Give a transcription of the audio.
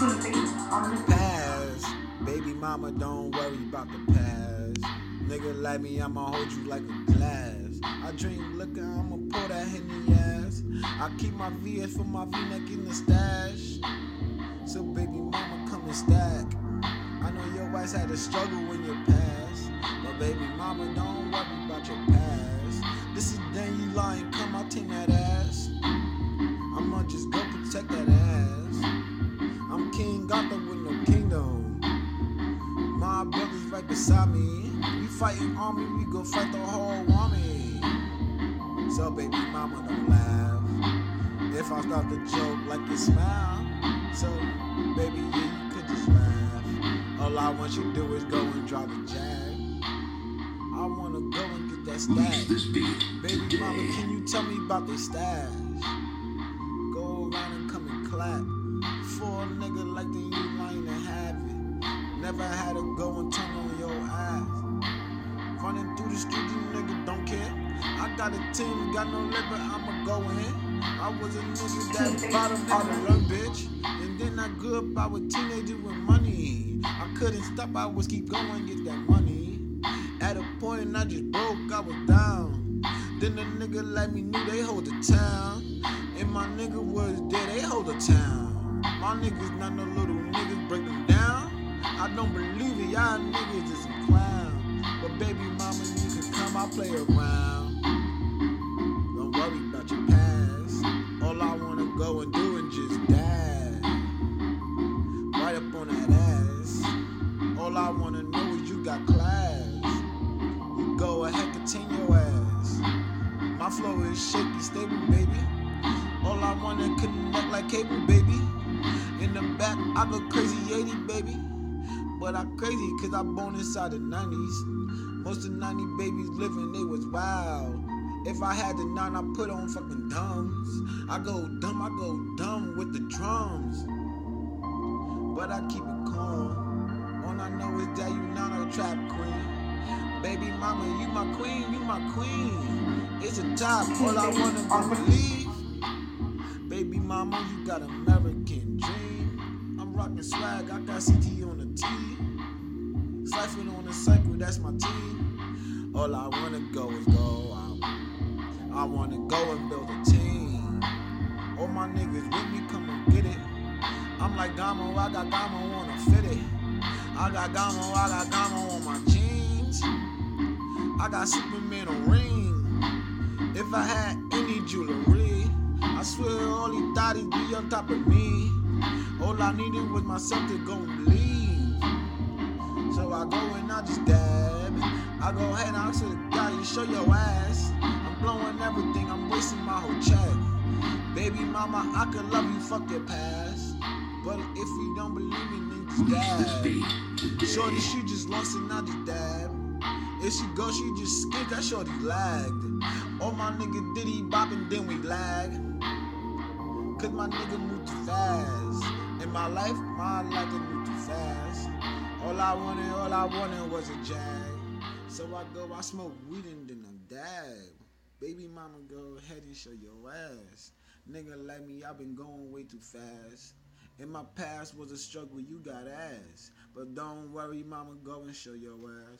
Past, baby mama, don't worry about the past. Nigga like me, I'ma hold you like a glass. I drink liquor, I'ma pour that Henny ass. I keep my VS for my V-neck in the stash. So baby mama, come and stack. I know your ass had a struggle in your past, but baby mama, don't worry about your past. This is Daniel Lion, come I'll take that ass. I'ma just go protect that ass. King Arthur with no kingdom. My brother's right beside me. We fighting army, we go fight the whole army. So baby mama don't laugh. If I start to joke like you smile. So baby yeah, you could just laugh. All I want you to do is go and drop a jag. I wanna go and get that this beat Baby mama, today. can you tell me about they stash? Go around and come and clap. For a nigga like the you lying to have it. Never had to go and turn on your ass. Running through the street, you nigga don't care. I got a team, got no liquor, I'ma go in. I was a nigga that bottom how to run, bitch. And then I grew up, I was teenager with money. I couldn't stop, I was keep going, get that money. At a point, I just broke, I was down. Then a nigga like me knew they hold the town. And my nigga was there, they hold the town. My niggas not no little niggas, break them down. I don't believe it, y'all niggas is some clown. But baby mama, you can come, I play around. Don't worry about your past. All I wanna go and do and just die. Right up on that ass. All I wanna know is you got class. You go ahead, continue your ass. My flow is shaky, stable, baby. All I wanna connect like cable, baby. I go crazy 80, baby. But I crazy cause I born inside the 90s. Most of the 90 babies living, they was wild. If I had the nine, I put on fucking dumbs. I go dumb, I go dumb with the drums. But I keep it calm. All I know is that you not a trap queen. Baby mama, you my queen, you my queen. It's a top, all I wanna believe. I got CT on the T. Cypher on the cycle, that's my team. All I wanna go is go out. I wanna go and build a team. All my niggas with me, come and get it. I'm like Gamo, I got Gamo on a fit it. I got Gamo, I got Gamo on my jeans. I got Superman on ring. If I had any jewelry, I swear all these thotties be on top of me. All I needed was myself to go and leave. So I go and I just dab. I go ahead and I say, the guy, you show your ass. I'm blowing everything, I'm wasting my whole check. Baby mama, I could love you, fuck your past. But if you don't believe me, then just dab. Shorty, she just lost and I just dab. If she go, she just skip, that shorty lagged. All my nigga did he bop and then we lag. Cause my nigga move too fast. In my life, my it move too fast. All I wanted, all I wanted was a jag. So I go, I smoke weed and then I dab. Baby mama, go ahead and show your ass. Nigga like me, i been going way too fast. In my past was a struggle, you got ass. But don't worry, mama, go and show your ass.